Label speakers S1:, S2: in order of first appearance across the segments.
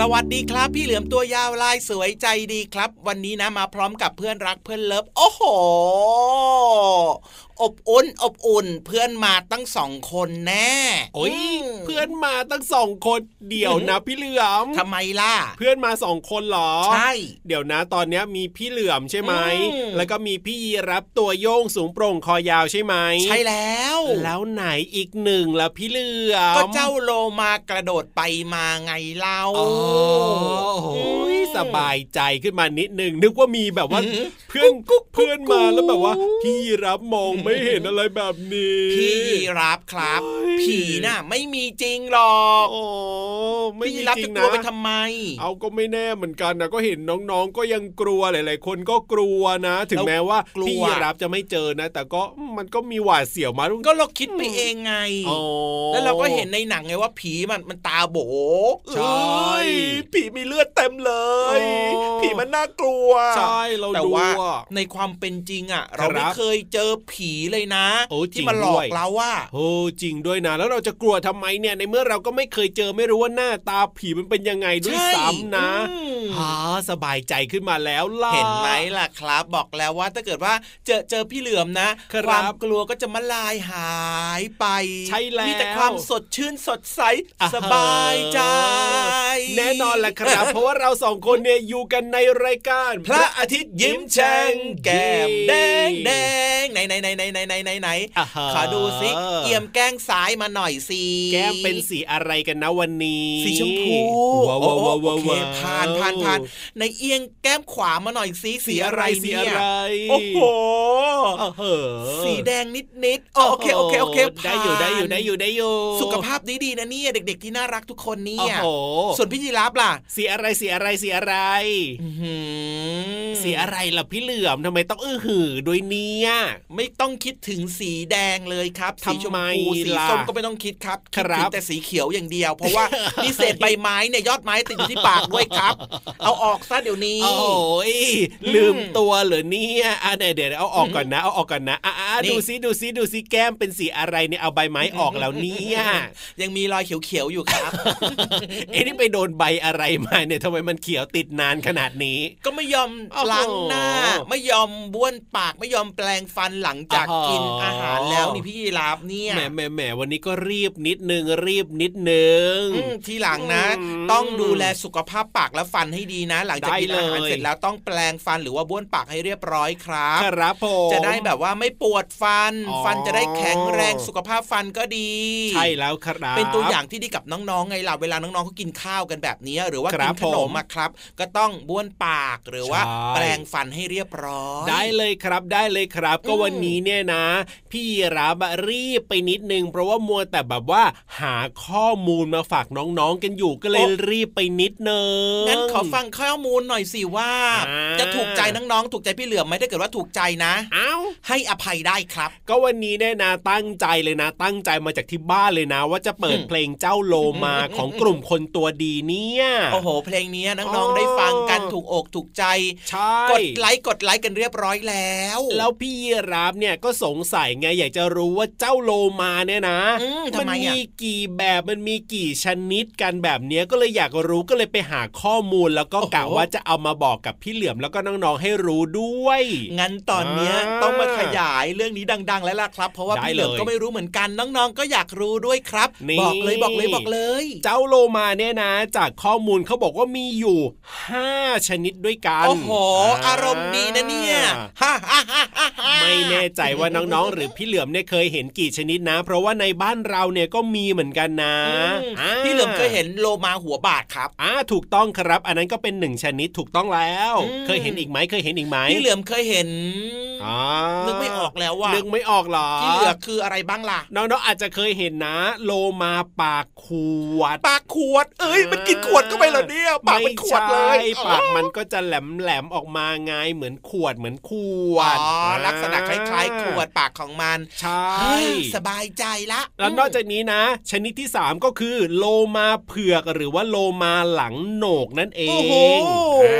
S1: สวัสดี
S2: ครับพี่เหลือมตัวยาวลายสวยใจดีครับ วันนี้นะมาพร้อมกับเพื่อนรักเพื่อนเลิฟโอ้โห อบอุ่นอบอุ่น เพื่อนมาตั้งสองคนแน่
S3: โอ้ย
S2: ม
S3: เพื่อนมาตั้งสองคนเดี๋ยวนะพี่เหลือม
S2: ทำไมล่ะ
S3: เพื่อนมาสองคนเหรอ
S2: ใช่
S3: เดี๋ยวนะตอนเนี้ยมีพี่เหลือมใช่ไหม
S2: อืม
S3: แล้วก็มีพี่ยีรับตัวโยงสูงโปร่งคอยาวใช่ไหม
S2: ใช่แล้ว
S3: แล้วไหนอีกหนึ่งล่ะพี่เหลือม
S2: ก็เจ้าโลมากระโดดไปมาไงเล่า
S3: โอ้โหสบายใจขึ้นมานิดนึงนึกว่ามีแบบว่า
S2: อืม
S3: เพื่อนเพื่อนมาแล้วแบบว่า พี่ยีรับมองไม่เห็นอะไรแบบนี้
S2: พี่ยีรับครับ
S3: เฮ้ย
S2: ผีน่ะ ไม่มีจริงหรอก
S3: โอ้ไม่
S2: พี่
S3: มี
S2: ยีรับ
S3: จริ
S2: จะ
S3: ง
S2: ก
S3: นะ
S2: ลัวไปทำไม
S3: เอาก็ไม่แน่เหมือนกันนะก็เห็นน้องๆ ก็ยังกลัวหลายๆ คนก็กลัวนะ ถึง
S2: แล้ว
S3: แม้ว่าก
S2: ลัว
S3: พี่รับจะไม่เจอนะ แต่ก็มันก็มีหวาดเสียวมาทุก
S2: ก็เราคิดไปเองไง
S3: อ๋อ
S2: แล้วเราก็เห็นในหนังไงว่าผีมันมันตาโบ
S3: ใช่
S2: เอ้ยผีมีเลือดเต็มเลย
S3: อ๋อ
S2: ผีมันน่ากลัว
S3: ใช่เรา
S2: แต่
S3: ดู
S2: ว่า
S3: อะ
S2: ในความเป็นจริงอะ
S3: ครับ
S2: เราไม่เคยเจอผีเลยนะ
S3: โอ้จริ
S2: ที่
S3: ง
S2: มาหลอ
S3: ด้
S2: ก
S3: วย
S2: เราว่า
S3: โอ้จริงด้วยนะ แล้วเราจะกลัวทำไมเนี่ยในเมื่อเราก็ไม่เคยเจอไม่รู้ว่าหน้าตาผีมันเป็นยังไงด้วย
S2: ใช่
S3: ซ้ำนะ
S2: อืม
S3: ฮ่าสบายใจขึ้นมาแล้วล่ะ
S2: เห็นไหมล่ะครับ บอกแล้วว่าถ้าเกิดว่าเจอเจอพี่เหลือมนะครับความกลัวก็จะมาลายหายไป
S3: ใช่แล้ว
S2: มีแต่ความสดชื่นสดใส
S3: อ่า
S2: สบายใจ
S3: แน่นอนแหละครับ เพราะว่าเราสองคนเนี่ยอยู่กันในรายการ
S2: พระอาทิตย์ยิ้มแฉ่งแก้มแดงแดงไหนไหนไหนไหนไหนไหนไหนไหน
S3: อ่าฮะ
S2: ขอดูสิเอี่ยมแก้งซ้ายมาหน่อยสิ
S3: แก้มเป็นสีอะไรกันนะวันนี้
S2: สีชมพู
S3: ว้าว
S2: โอ้
S3: ว้าว
S2: โอ
S3: ว้าว
S2: เคผ่านผ่านผ่านในเอียงแก้มขวามาหน่อยสิสีอะไร
S3: สี
S2: เนี่ย
S3: อะไร
S2: โอ้โห
S3: เออเหอะ
S2: สีแดงนิดนิดๆโอเคโอเคโอเค
S3: ได้อยู่
S2: ผ่าน
S3: ได้อยู่ได้อยู่ได้อยู่
S2: สุขภาพดีดีๆนะเนี่ยเด็ก ๆ ที่น่ารักทุกคนเนี่
S3: โอ้
S2: ย
S3: โห
S2: ส่วนพี่ยีราฟล่ะ
S3: สีอะไรสีอะไรสีอะไร
S2: อื้อหือ
S3: สีอะไรล่ะพี่เหลือมทำไมต้องอื้อหือด้วยเนี่ย
S2: ไม่ต้องคิดถึงสีแดงเลยครับสีชม
S3: ทำไม
S2: พูสี
S3: ล่ะ
S2: ส้มก็ไม่ต้องคิดครับ
S3: ครั
S2: คิด
S3: บ
S2: ถึงแต่สีเขียวอย่างเดียว เพราะว่ามีเศษใบไม้เนี่ยยอดไม้ติดอยู่ที่ปากด้วยครับ เอาออกซะเดี๋ยวนี้
S3: โอ้ยลืมตัวเหรอเนี่ยอะเดี๋ยวเดี๋ยวเอาออกก่อนนะเอาออกก่อนนะอะอะ
S2: นี่
S3: ดูซิดูซิดูซิแก้มเป็นสีอะไรเนี่ยเอาใบไม้ออกแล้วเนี่ย
S2: ยังมีรอยเขียวๆอยู่ครับ
S3: เอ๊ะนี่ไปโดนใบอะไรมาเนี่ยทำไมมันเขียวติดนานขนาดนี้
S2: ก็ไม่ยอม
S3: โอ้โห
S2: ล้างหน้า ไม่ยอมบ้วนปากไม่ยอมแปลงฟันหลังจาก
S3: อ๋อ
S2: กินอาหารแล้วนี่พี่ยีราฟเนี่ย
S3: แหมแหมแหมวันนี้ก็รีบนิดนึงรีบนิดนึง
S2: อืมทีหลังนะ
S3: อืม
S2: ต้องดูแลสุขภาพปากและฟันให้ดีนะ หลังจากกิน
S3: ได้
S2: อาหาร
S3: เลย
S2: เสร็จแล้วต้องแปลงฟันหรือว่าบ้วนปากให้เรียบร้อยครับ
S3: ครับผม
S2: จะได้แบบว่าไม่ปวดฟัน
S3: อ๋อ
S2: ฟันจะได้แข็งแรงสุขภาพฟันก็ดี
S3: ใช่แล้วครับ
S2: เป็นตัวอย่างที่ดีกับน้องๆไงล่ะเวลาน้องๆเขากินข้าวกันแบบนี้ หรือว่า
S3: ครั
S2: กิ
S3: บ
S2: นขนม
S3: ผม
S2: อะครับ ก็ต้องบ้วนปากหรือว่า
S3: ใช่
S2: แปรงฟันให้เรียบร้อย
S3: ได้เลยครับได้เลยครับ ก็
S2: อืม
S3: วันนี้เนี่ยนะ พี่ยีรับอะรีบไปนิดนึง เพราะว่ามัวแต่แบบว่าหาข้อมูลมาฝากน้องๆกันอยู่ก็เลยรีบไปนิดนึง
S2: งั้นขอฟังข้อมูลหน่อยสิว่า
S3: อ่า
S2: จะถูกใจน้องๆถูกใจพี่เหลือมไหมถ้าเกิดว่าถูกใจนะ
S3: เอ้า
S2: ให้อภัยได้ครับ
S3: ก็วันนี้เนี่ยนะตั้งใจเลยนะ ตั้งใจมาจากที่บ้านเลยนะ ว่าจะเปิด
S2: อืม
S3: เพลงเจ้าโลมา
S2: อืม
S3: ของกลุ่มคนตัวดีเนี่ย
S2: โอ้โห เพลงนี้น้
S3: อ๋
S2: อง
S3: อ
S2: ๆได้ฟังกันถูกอกถูกใจ
S3: ใช่
S2: กดไลค์กดไลค์กันเรียบร้อยแล้ว
S3: แล้วพี่ยีรับเนี่ยก็สงสัยไงอยากจะรู้ว่าเจ้าโลมาเนี่ยนะ
S2: อืมทำไม
S3: มี
S2: อะ
S3: กี่แบบมันมีกี่ชนิดกันแบบเนี้ยก็เลยอยากรู้ก็เลยไปหาข้อมูลแล้วก็กะว่าจะเอามาบอกกับพี่เหลือมแล้วก็น้องๆให้รู้ด้วย
S2: งั้นตอนเนี้ย
S3: อ่า
S2: ต้องมาขยายเรื่องนี้ดัง ๆ แล้วล่ะครับ เพราะว่า
S3: ได้
S2: พี่เหลือม
S3: เลย
S2: ก็ไม่รู้เหมือนกันน้องๆ ก็อยากรู้ด้วยครับ
S3: นี่
S2: บอกเลยบอกเลยบอกเลย
S3: เจ้าโลมาเนี่ยนะ จากข้อมูลเขาบอกว่ามีอยู่ 5 ชนิดด้วยกัน
S2: โอ้โหอารมณ์ดีนะเนี่ยฮ่าฮ่าฮ่าฮ่าฮ่า
S3: ไม่แน่ใจว่าน้องๆ หรือพี่เหลือมเนี่ยเคยเห็นกี่ชนิดนะ เพราะว่าในบ้านเราเนี่ยก็มีเหมือนกันนะ
S2: อืม
S3: อ่า
S2: พี่เหลือมเคยเห็นโลมาหัวบาดครับ
S3: อ่าถูกต้องครับ อันนั้นก็เป็นหนึ่งชนิดถูกต้องแล้ว
S2: อืม
S3: เคยเห็นอีกไหมเคยเห็นอีกไหม
S2: พี่เหลือมเคยเห็น
S3: อ่า
S2: นึกไม่ออกแล้วว่า
S3: นึกไม่ออกเหรอ
S2: ที่เหลือคืออะไรบ้างล่ะ
S3: น้องๆอาจจะเคยเห็นนะ โลมาปากขวด
S2: ปากขวด เอ้ย มันกินขวดก็ไปเหรอเนี่ยปากมันขวดเลย
S3: ไม่ใช่ปากมันก็จะแหลมแหลมๆออกมาไงเหมือนขวดเหมือนขว
S2: อ๋
S3: ด
S2: อลักษณะคล้ายๆ ขวดปากของมัน
S3: ใช่
S2: เฮ้ยสบายใจละ
S3: แล้วนอกจากนี้นะ ชนิดที่ 3 ก็คือ โลมาเผือกหรือว่าโลมาหลังโหนกนั่นเอง
S2: โอ้โห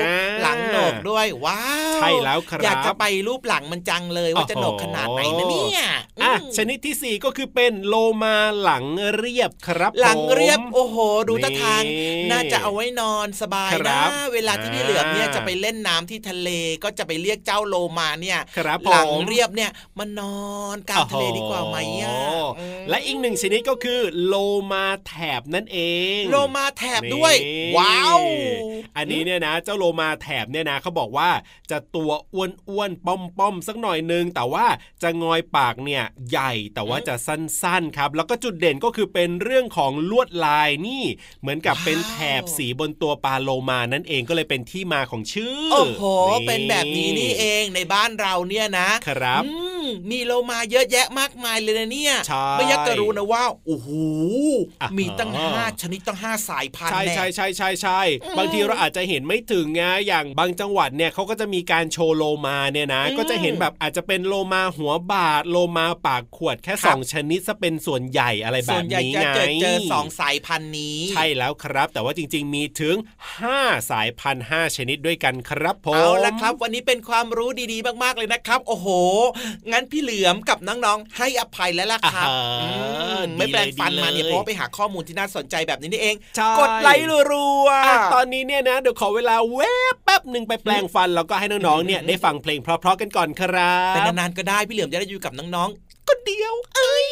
S3: อ่า
S2: หลังโหนกด้วยว้าว
S3: ใช่แล้วครับ
S2: อยากจะไปรูปหลังมันจังเลยว่าจะโหนกขนาดไหนนะเนี่ย
S3: อะ
S2: อืม
S3: ชนิดทีสี่ 4 ก็คือเป็นโลมาหลังเรียบครับ
S2: หลัง
S3: ผม
S2: เรียบโอ้โห ดูท่าทาง
S3: นี่
S2: น่าจะเอาไว้นอนสบาย
S3: ครั
S2: นะ
S3: บ
S2: เวลาที่พี่เหลือมเนี่ย
S3: อ่า
S2: จะไปเล่นน้ำที่ทะเลก็จะไปเรียกเจ้าโลมาเนี่ย
S3: ครับ
S2: หลัง
S3: ผม
S2: เรียบเนี่ยมานอนกลางทะเลดีกว่าไหมอะ
S3: โอ้โห
S2: อืม
S3: และอีกหนึ่งชนิดก็คือ โลมาแถบนั่นเอง
S2: โลมาแถบด้วย
S3: นี่
S2: ว้าว
S3: อันนี้เนี่ยนะ เจ้าโลมาแถบเนี่ยนะเขาบอกว่าจะตัวอ้วนๆป้อมๆสักหน่อยนึง แต่ว่าจะงอยปากเนี่ยใหญ่แต่ว่าจะสั้นๆครับ แล้วก็จุดเด่นก็คือเป็นเรื่องของลวดลายนี่ เหมือนกับเป็นแถบสีบนตัวปลาโลมานั่นเองก็เลยเป็นที่มาของชื่อ
S2: โอ้โห เป็นแบบนี้นี่เองในบ้านเราเนี่ยนะครับอืมมีโลมาเยอะแยะมากมายเลยนะเนี่ย
S3: ใช่
S2: ไม่อยากจะรู้นะว่าโอ้โห
S3: อะ
S2: มีตั้ง
S3: อ๋อ
S2: ห้าชนิดตั้งห้าสายพันธุ์
S3: ใช่
S2: แน่
S3: ใช่ใช่ใช่ใช่
S2: อืม
S3: บางทีเราอาจจะเห็นไม่ถึงไงอย่างบางจังหวัดเนี่ยเขาก็จะมีการโชว์โลมาเนี่ยนะ
S2: อืม
S3: ก็จะเห็นแบบอาจจะเป็นโลมาหัวบาดโลมาปากขวดแค่
S2: ครับ
S3: สองชนิดซะเป็นส่วนใหญ่อะไรแบ
S2: ส่ว
S3: บ
S2: นใหญ่
S3: นี้
S2: จะ
S3: ไง
S2: เจอเจอสองสายพันธุ์นี้
S3: ใช่แล้วครับ แต่ว่าจริง ๆ มีถึง 5 สายพันธุ์5ชนิดด้วยกันครับผม
S2: เอาละครับ วันนี้เป็นความรู้ดีๆ มากๆเลยนะครับ โอ้โห งั้นพี่เหลือมกับน้องๆให้อภัยแล้วล่ะครับ
S3: อ่า
S2: อืม
S3: ดี
S2: ไม่แปลงฟัน
S3: เลย
S2: มาเนี่ย
S3: ดีเลย
S2: เพราะว่าไปหาข้อมูลที่น่าสนใจแบบนี้นี่เอง
S3: ใช่
S2: กดไลค์รัว
S3: อะ
S2: ๆ
S3: ตอนนี้เนี่ยนะเดี๋ยวขอเวลาแวบแป๊บหนึ่งไปแปลงฟันแล้วก็ให้น้องๆเนี่ยได้ฟังเพลงเพราะๆกันก่อนครับ
S2: เป็นนานๆก็ได้พี่เหลือมจะได้อยู่กับน้องๆคนเดียว เอ้ย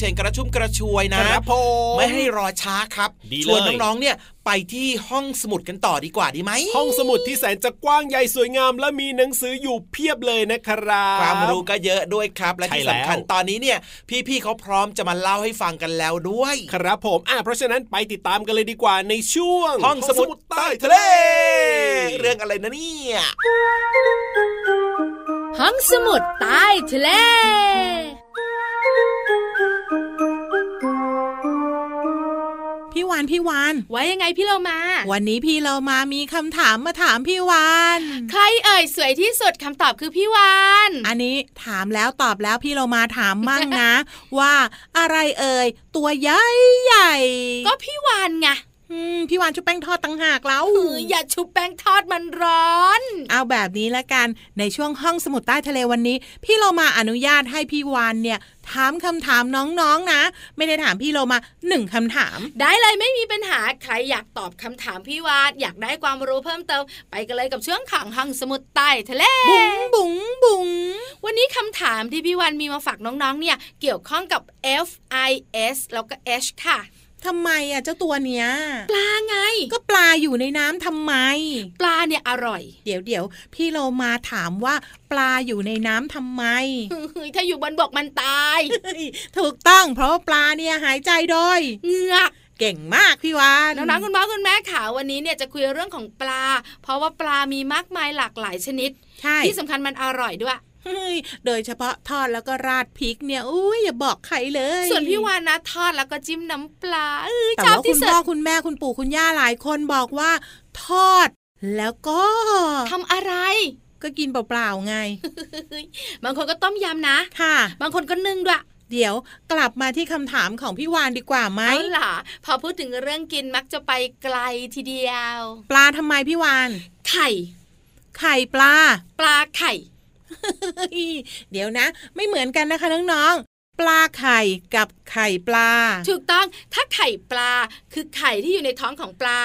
S2: เฉงกระชุ่มกระชวยนะ
S3: ครับผม
S2: ไม่ให้รอช้าครับ
S3: ดีเลย
S2: ชวนน้องๆเนี่ยไปที่ห้องสมุดกันต่อดีกว่าดีไหม
S3: ห้องสมุดที่แสนจะกว้างใหญ่สวยงาม และมีหนังสืออยู่เพียบเลยนะครับ
S2: ความรู้ก็เยอะด้วยครับ และ
S3: ใช่
S2: ที่
S3: แล้ว
S2: สำคัญตอนนี้เนี่ย พี่ๆเขาพร้อมจะมาเล่าให้ฟังกันแล้วด้วย
S3: ครับผมอะเพราะฉะนั้นไปติดตามกันเลยดีกว่าในช่วง
S2: ห้องสมุดใต้ทะเล เรื่องอะไรนะเนี่ย
S4: ห้องสมุดใต้ทะเล
S5: พี่วานพี่วาน
S4: ไว้ยังไงพี่เรามา
S5: วันนี้พี่เรามามีคำถามมาถามพี่วาน
S4: ใครเอ่ยสวยที่สุดคำตอบคือพี่วาน
S5: อันนี้ถามแล้วตอบแล้วพี่เรามาถามมั่งนะ ว่าอะไรเอ่ยตัวใหญ่ใหญ่
S4: ก็พี่วานไง
S5: อืมพี่วานชุบแป้งทอดตั้งหากแล้ว
S4: เอออย่าชุบแป้งทอดมันร้อน
S5: เอาแบบนี้ละกันในช่วงห้องสมุดใต้ทะเลวันนี้ พี่เรามาอนุญาตให้พี่วานเนี่ยถามคำถามน้องๆนะ ไม่ได้ถามพี่เรามาหนึ่งคำถาม
S4: ได้เลยไม่มีปัญหาใครอยากตอบคำถามพี่วานอยากได้ความรู้เพิ่มเติม ไปกันเลยกับช่วงขังห้องสมุดใต้ทะเล
S5: บุ๋งบุ๋งบุ๋ง
S4: วันนี้คำถามที่พี่วันมีมาฝากน้องๆเนี่ยเกี่ยวข้องกับ F I S แล้วก็ H ค่ะ
S5: ทำไมอะเจ้าตัวเนี้ย
S4: ปลาไง
S5: ก็ปลาอยู่ในน้ำทำไม
S4: ปลาเนี่ยอร่อย
S5: เดี๋ยวเดี๋ยวพี่เรามาถามว่าปลาอยู่ในน้ำทำไม
S4: ถ้าอยู่บนบกมันตาย
S5: ถูกต้องเพราะว่าปลาเนี่ยหายใจโดย
S4: เหงือก
S5: เก่งมากพี่วาน
S4: น้องๆคุณพ่อคุณแม่ขาวันนี้เนี่ยจะคุยเรื่องของปลา เพราะว่าปลามีมากมายหลากหลายชนิด
S5: ใช่
S4: ที่สำคัญมันอร่อยด้วย
S5: เฮ้ย โดยเฉพาะทอดแล้วก็ราดพริกเนี่ยอุ้ยอย่าบอกใครเลย
S4: ส่วนพี่วานนะทอดแล้วก็จิ้มน้ำปลาเออ
S5: แต่
S4: ชอบ
S5: ว่าคุ
S4: ที่
S5: ณ
S4: สุ
S5: พ่อ
S4: ด
S5: คุณแม่คุณปู่คุณย่าหลายคนบอกว่า ทอดแล้วก็
S4: ทำอะไร
S5: ก็กินเปล่าๆไง
S4: บางคนก็ต้มยำนะ
S5: ค่ะ
S4: บางคนก็นึ่งด้วย
S5: เดี๋ยวกลับมาที่คำถามของพี่วานดีกว่าไหม
S4: เอาล่ะ พอพูดถึงเรื่องกินมักจะไปไกลทีเดียว
S5: ปลาทำไมพี่วาน
S4: ไข่
S5: ไข่ปลา
S4: ปลาไข่
S5: เดี๋ยวนะ ไม่เหมือนกันนะคะน้องๆ ปลาไข่กับไข่ปลา
S4: ถูกต้องถ้าไข่ปลาคือไข่ที่อยู่ในท้องของปลา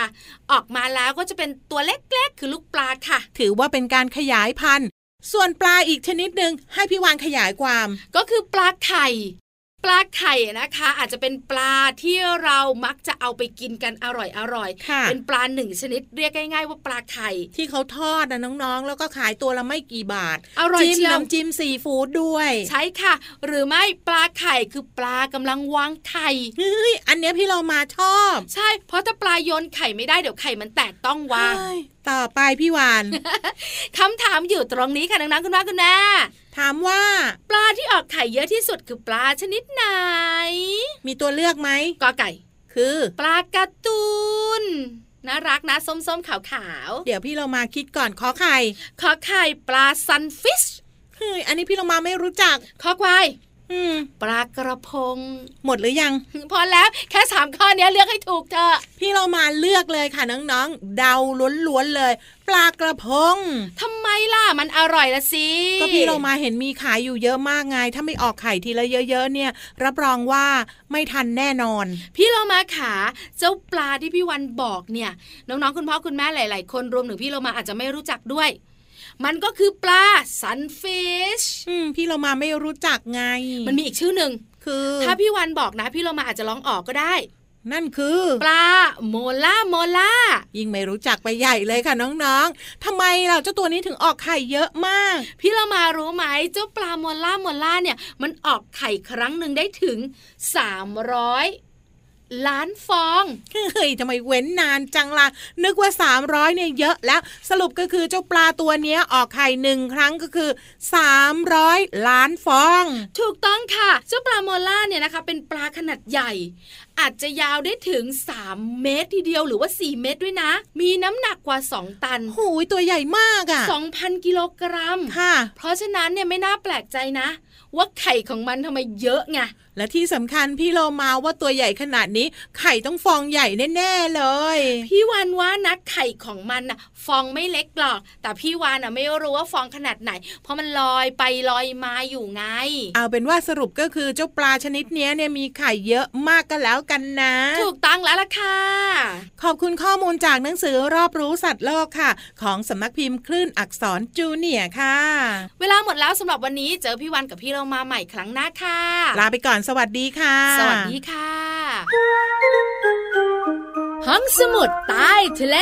S4: ออกมาแล้วก็จะเป็นตัวเล็กๆ คือลูกปลาค่ะ
S5: ถือว่าเป็นการขยายพันธุ์ ส่วนปลาอีกชนิดหนึ่งให้พี่วานขยายความ
S4: ก็คือปลาไข่ ปลาไข่นะคะ อาจจะเป็นปลาที่เรามักจะเอาไปกินกันอร่อยอร่อยๆ
S5: ค่ะ
S4: เป็นปลาหนึ่งชนิดเรียกง่ายๆว่าปลาไข่
S5: ที่เขาทอดนะน้องๆ แล้วก็ขายตัวละไม่กี่บาท
S4: อร่อย
S5: จิ้ม
S4: เชียว
S5: น้ำจิ้มซีฟู้ดด้วย
S4: ใช่ค่ะ หรือไม่ปลาไข่คือปลากำลังวางไข่
S5: เฮ้ยอันเนี้ยพี่เรามาชอบ
S4: ใช่ เพราะถ้าปลาโยนไข่ไม่ได้เดี๋ยวไข่มันแตกต้องวาง
S5: เฮ้ยต่อไปพี่วาน
S4: คำถามอยู่ตรงนี้ค่ะน้องๆคุณพ่อคุณแม่
S5: ถามว่า
S4: ปลาที่ออกไข่เยอะที่สุดคือปลาชนิดไหน
S5: มีตัวเลือกไหม
S4: กอไก่
S5: คือ
S4: ปลาการ์ตูนน่ารักนะส้มๆขาวๆ
S5: เดี๋ยวพี่เรามาคิดก่อนขอไข่
S4: ขอไข่ปลาซันฟิช
S5: เฮ้ยอันนี้พี่เรามาไม่รู้จัก
S4: ขอควาย
S5: อืม
S4: ปลากระพง
S5: หมดหรือยัง
S4: พอแล้วแค่สามข้อเนี้ยเลือกให้ถูกเถอะ
S5: พี่เรามาเลือกเลยค่ะน้องๆ เดาล้วนๆเลย ปลากระพง
S4: ทำไมล่ะมันอร่อยละสิ
S5: ก็พี่เรามาเห็นมีขายอยู่เยอะมากไง ถ้าไม่ออกไข่ทีละเยอะ ๆ เนี่ย รับรองว่าไม่ทันแน่นอน
S4: พี่เรามาขาเจ้าปลาที่พี่วันบอกเนี่ย น้องๆคุณพ่อคุณแม่หลาย ๆ คนรวมถึงพี่เรามาอาจจะไม่รู้จักด้วย มันก็คือปลา sunfish
S5: อืมพี่เรามาไม่รู้จักไง
S4: มันมีอีกชื่อหนึ่ง
S5: คือ
S4: ถ้าพี่วันบอกนะ พี่เรามาอาจจะร้องอ๋อก็ได้
S5: นั่นคือ
S4: ปลา Mola mola
S5: ยิ่งไม่รู้จักไปใหญ่เลยค่ะน้องๆทำไมเราเจ้าตัวนี้ถึงออกไข่เยอะมาก
S4: พี่เรามารู้ไหมเจ้าปลาโมล่าโมล่าเนี่ย มันออกไข่ครั้งหนึ่งได้ถึง 300 ล้านฟอง
S5: เฮ้ยทำไมเว้นนานจังล่ะ นึกว่า 300เนี่ยเยอะแล้ว สรุปก็คือเจ้าปลาตัวเนี้ยออกไข่หนึ่งครั้งก็คือ 300 ล้านฟอง
S4: ถูกต้องค่ะ เจ้าปลาโมล่าเนี่ยนะคะ เป็นปลาขนาดใหญ่ อาจจะยาวได้ถึง 3 เมตรทีเดียวหรือว่า 4 เมตรด้วยนะ มีน้ำหนักกว่า 2 ตัน
S5: หูยตัวใหญ่มากอะ่ะ
S4: 2,000 กิโลกรัม
S5: ค่ะ
S4: เพราะฉะนั้นเนี่ยไม่น่าแปลกใจนะ ว่าไข่ของมันทำไมเยอะไง
S5: และที่สำคัญพี่โลมาว่าตัวใหญ่ขนาดนี้ ไข่ต้องฟองใหญ่แน่ๆเลย
S4: พี่วานว่านะไข่ของมันน่ะฟองไม่เล็กหรอก แต่พี่วานน่ะไม่รู้ว่าฟองขนาดไหน เพราะมันลอยไปลอยมาอยู่ไง
S5: เอาเป็นว่าสรุปก็คือเจ้าปลาชนิดเนี้ยเนี่ยมีไข่เยอะมากก็แล้วกันนะ
S6: ถูกตั้งแล้วล่ะค่ะ
S5: ขอบคุณข้อมูลจากหนังสือรอบรู้สัตว์โลกค่ะ ของสำนักพิมพ์คลื่นอักษรจูเนียร์ค่ะ
S6: เวลาหมดแล้วสำหรับวันนี้เจอพี่วันกับพี่เรามาใหม่ครั้งหน้าค่ะ
S5: ลาไปก่อนสวัสดีค่ะ
S6: สวัสดีค่ะ ห้องสมุดใต้ทะเล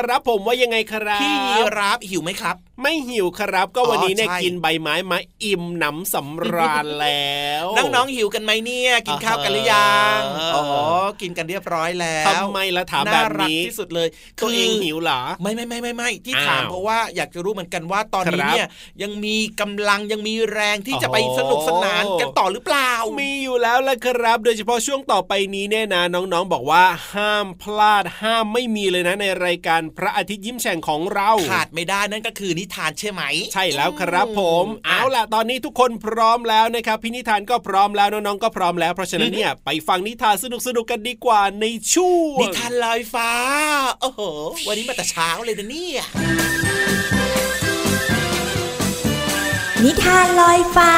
S3: ครับผมว่ายังไงครับ
S2: พี่ยีรับหิวไหมครับ
S3: ไม่หิวครับ ก็วันนี้เนี่ย
S2: อ๋อใช่
S3: กินใบไม้มาอิ่มหนำสำราญแล้ว
S2: น้องๆหิวกันไหมเนี่ยกินข้าวกันหรือยัง
S3: เออ
S2: อ๋อกินกันเรียบร้อยแล้ว
S3: ทำไมละถามแบบ
S2: รัก
S3: นี้
S2: ที่สุดเลย
S3: ตัวเองหิวเหรอ
S2: ไม่ไม่ไม่ไม่ไม่ที่
S3: อ้าว
S2: ถามเพราะว่าอยากจะรู้เหมือนกันว่าตอนนี้
S3: ครับ
S2: เนี่ยยังมีกำลังยังมีแรงที่จะไป
S3: โอ้โห
S2: สนุกสนานกันต่อหรือเปล่า
S3: มีอยู่แล้วละครับ โดยเฉพาะช่วงต่อไปนี้เนี่ยนะน้องๆบอกว่าห้ามพลาดห้ามไม่มีเลยนะในรายการพระอาทิตย์ยิ้มแฉ่งของเรา
S2: ขาดไม่ได้นั่นก็คือนิทานใช่ไหม
S3: ใช่แล้วครับผม
S2: อืม
S3: เอาล่ะตอนนี้ทุกคนพร้อมแล้วนะครับพี่นิทานก็พร้อมแล้วน้องๆก็พร้อมแล้วเพราะฉะนั้นเนี่ยไปฟังนิทานสนุกๆกันดีกว่าในช่วง
S2: นิทานลอยฟ้าโอ้โหวันนี้มาแต่เช้าเลยนะเนี่ย
S7: นิทานลอยฟ้า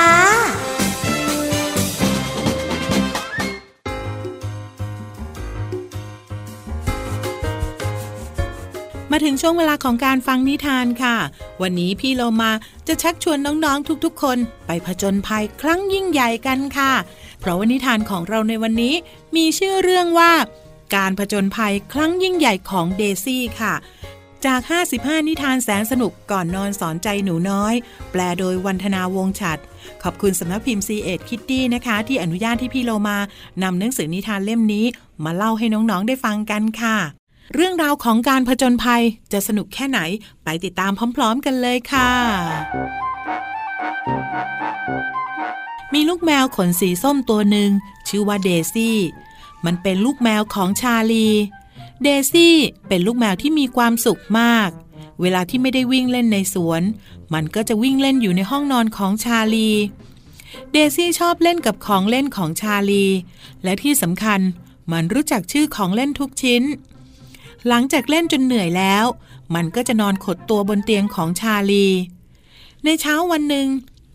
S5: มาถึงช่วงเวลาของการฟังนิทานค่ะ วันนี้พี่โลมาจะชักชวนน้องๆทุกๆ คนไปผจญภัยครั้งยิ่งใหญ่กันค่ะ เพราะว่านิทานของเราในวันนี้มีชื่อเรื่องว่า การผจญภัยครั้งยิ่งใหญ่ของเดซี่ค่ะ จาก 55 นิทานแสนสนุกก่อนนอนสอนใจหนูน้อย แปลโดยวันธนาวงฉัด ขอบคุณสำนักพิมพ์ C ีเอ็ดคิตตี้นะคะ ที่อนุญาตให้พี่โลมานำหนังสือนิทานเล่มนี้ มาเล่าให้น้องๆได้ฟังกันค่ะ เรื่องราวของการผจญภัยจะสนุกแค่ไหนไปติดตามพร้อม ๆ กันเลยค่ะ มีลูกแมวขนสีส้มตัวหนึ่งชื่อว่าเดซี่ มันเป็นลูกแมวของชาลี เดซี่เป็นลูกแมวที่มีความสุขมาก เวลาที่ไม่ได้วิ่งเล่นในสวน มันก็จะวิ่งเล่นอยู่ในห้องนอนของชาลีเดซี่ชอบเล่นกับของเล่นของชาลี และที่สำคัญมันรู้จักชื่อของเล่นทุกชิ้น หลังจากเล่นจนเหนื่อยแล้ว มันก็จะนอนขดตัวบนเตียงของชาลี ในเช้าวันหนึ่ง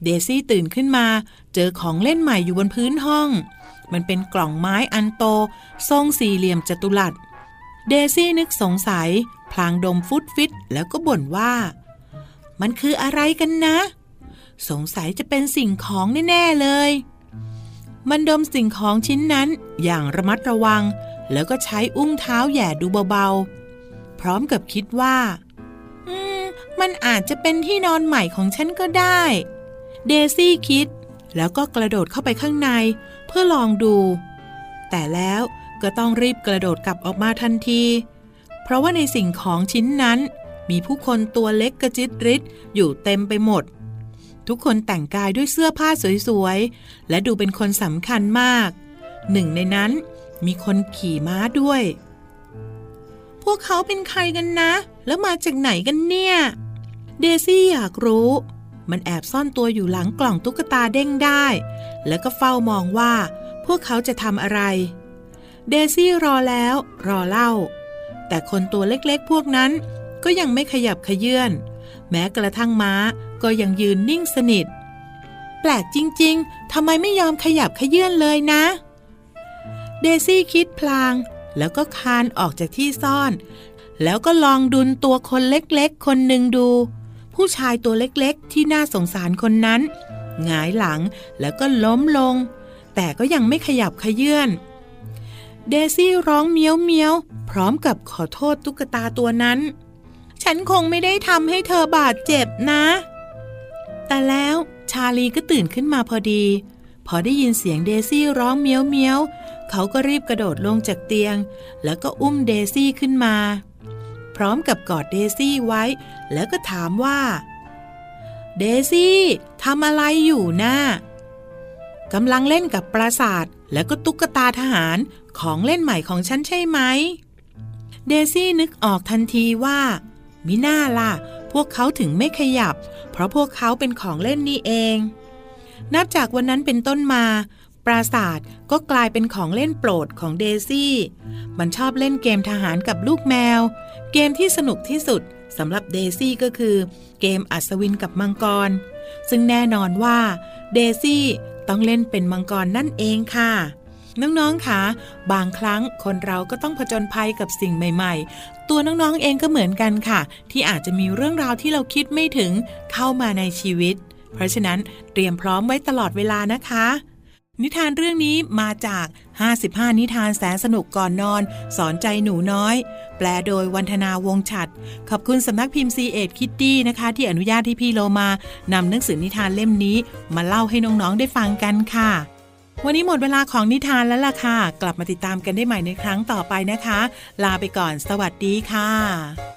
S5: เดซี่ตื่นขึ้นมา เจอของเล่นใหม่อยู่บนพื้นห้อง มันเป็นกล่องไม้อันโต ทรงสี่เหลี่ยมจัตุรัส เดซี่นึกสงสัย พลางดมฟุตฟิตแล้วก็บ่นว่า มันคืออะไรกันนะ สงสัยจะเป็นสิ่งของแน่ ๆ เลย มันดมสิ่งของชิ้นนั้นอย่างระมัดระวัง แล้วก็ใช้อุ้งเท้าแหย่ดูเบาๆ พร้อมกับคิดว่า อืม มันอาจจะเป็นที่นอนใหม่ของฉันก็ได้ เดซี่คิด แล้วก็กระโดดเข้าไปข้างใน เพื่อลองดู แต่แล้วก็ต้องรีบกระโดดกลับออกมาทันที เพราะว่าในสิ่งของชิ้นนั้น มีผู้คนตัวเล็กกระจิตริดอยู่เต็มไปหมด ทุกคนแต่งกายด้วยเสื้อผ้าสวยๆ และดูเป็นคนสำคัญมาก หนึ่งในนั้น มีคนขี่ม้าด้วย พวกเขาเป็นใครกันนะ แล้วมาจากไหนกันเนี่ย เดซี่อยากรู้ มันแอบซ่อนตัวอยู่หลังกล่องตุ๊กตาเด้งได้ แล้วก็เฝ้ามองว่า พวกเขาจะทำอะไร เดซี่รอแล้ว รอเล่า แต่คนตัวเล็กๆ พวกนั้นก็ยังไม่ขยับขยื่นแม้กระทั่งม้าก็ยังยืนนิ่งสนิท แปลกจริง ๆทำไมไม่ยอมขยับขยื่นเลยนะ เดซี่คิดพลาง แล้วก็คานออกจากที่ซ่อน แล้วก็ลองดุนตัวคนเล็กๆ คนหนึ่งดู ผู้ชายตัวเล็กๆ ที่น่าสงสารคนนั้นหงายหลังแล้วก็ล้มลง แต่ก็ยังไม่ขยับขยื่นเดซี่ร้องเมียวเมียวพร้อมกับขอโทษตุ๊กตาตัวนั้น ฉันคงไม่ได้ทำให้เธอบาดเจ็บนะ แต่แล้วชาลีก็ตื่นขึ้นมาพอดี พอได้ยินเสียงเดซี่ร้องเมียวเมียว เขาก็รีบกระโดดลงจากเตียง แล้วก็อุ้มเดซี่ขึ้นมา พร้อมกับกอดเดซี่ไว้ แล้วก็ถามว่า เดซี่ทำอะไรอยู่นะ่ากำลังเล่นกับปราสาท แล้วก็ตุ๊กตาทหารของเล่นใหม่ของฉันใช่ไหม เดซี่นึกออกทันทีว่ามิน่าล่ะ พวกเขาถึงไม่ขยับ เพราะพวกเขาเป็นของเล่นนี่เอง นับจากวันนั้นเป็นต้นมา ปราสาทก็กลายเป็นของเล่นโปรดของเดซี่ มันชอบเล่นเกมทหารกับลูกแมว เกมที่สนุกที่สุดสำหรับเดซี่ก็คือ เกมอัศวินกับมังกร ซึ่งแน่นอนว่าเดซี่ต้องเล่นเป็นมังกรนั่นเองค่ะ น้องๆ คะ บางครั้งคนเราก็ต้องผจญภัยกับสิ่งใหม่ ๆ ตัวน้องๆ เองก็เหมือนกันค่ะ ที่อาจจะมีเรื่องราวที่เราคิดไม่ถึงเข้ามาในชีวิต เพราะฉะนั้นเตรียมพร้อมไว้ตลอดเวลานะคะ นิทานเรื่องนี้มาจาก 55 นิทานแสนสนุกก่อนนอน สอนใจหนูน้อย แปลโดยวันธนาวงฉัด ขอบคุณสำนักพิมพ์ซีเอ็ดคิตตี้นะคะ ที่อนุญาตให้พี่โลมานำหนังสือนิทานเล่มนี้ มาเล่าให้น้อง ๆ ได้ฟังกันค่ะ วันนี้หมดเวลาของนิทานแล้วล่ะค่ะ กลับมาติดตามกันได้ใหม่ในครั้งต่อไปนะคะ ลาไปก่อน สวัสดีค่ะ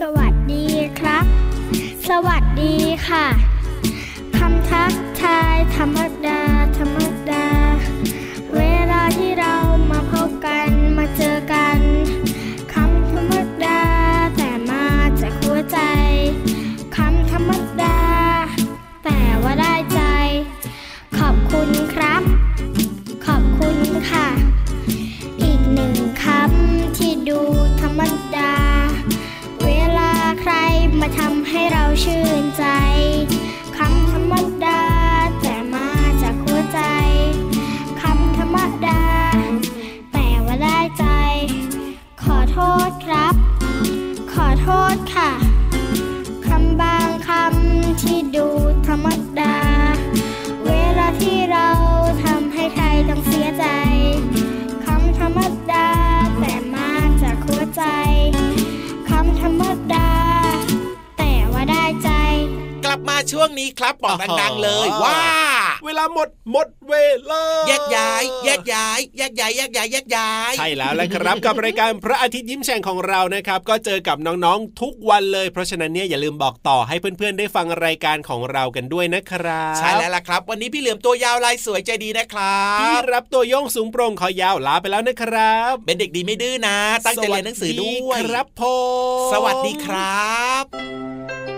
S8: สวัสดีครับ สวัสดีค่ะ
S2: ช่วงนี้ครับบอกดังๆเลยว่า
S3: เวลาหมดหมดเวลา
S2: แยกย้ายแยกย้ายแยกย้ายแยกย้ายแยกย้าย
S3: ใช่แล้วแหละครับกับรายการพระอาทิตย์ยิ้มแฉ่งของเรานะครับ ก็เจอกับน้องๆทุกวันเลย เพราะฉะนั้นเนี่ยอย่าลืมบอกต่อให้เพื่อนๆได้ฟังรายการของเรากันด้วยนะครับ
S2: ใช่แล้วล่ะครับ วันนี้พี่เหลือมตัวยาวลายสวยใจดีนะครั
S3: พี่
S2: บ
S3: รับตัวโยงสูงโปร่งคอยาวลาไปแล้วนะครับ
S2: เป็นเด็กดีไม่ดื้อนะ ตั้งใจเรียนหนังสือด้วย
S3: สสครับผม
S2: สวัสดีครับ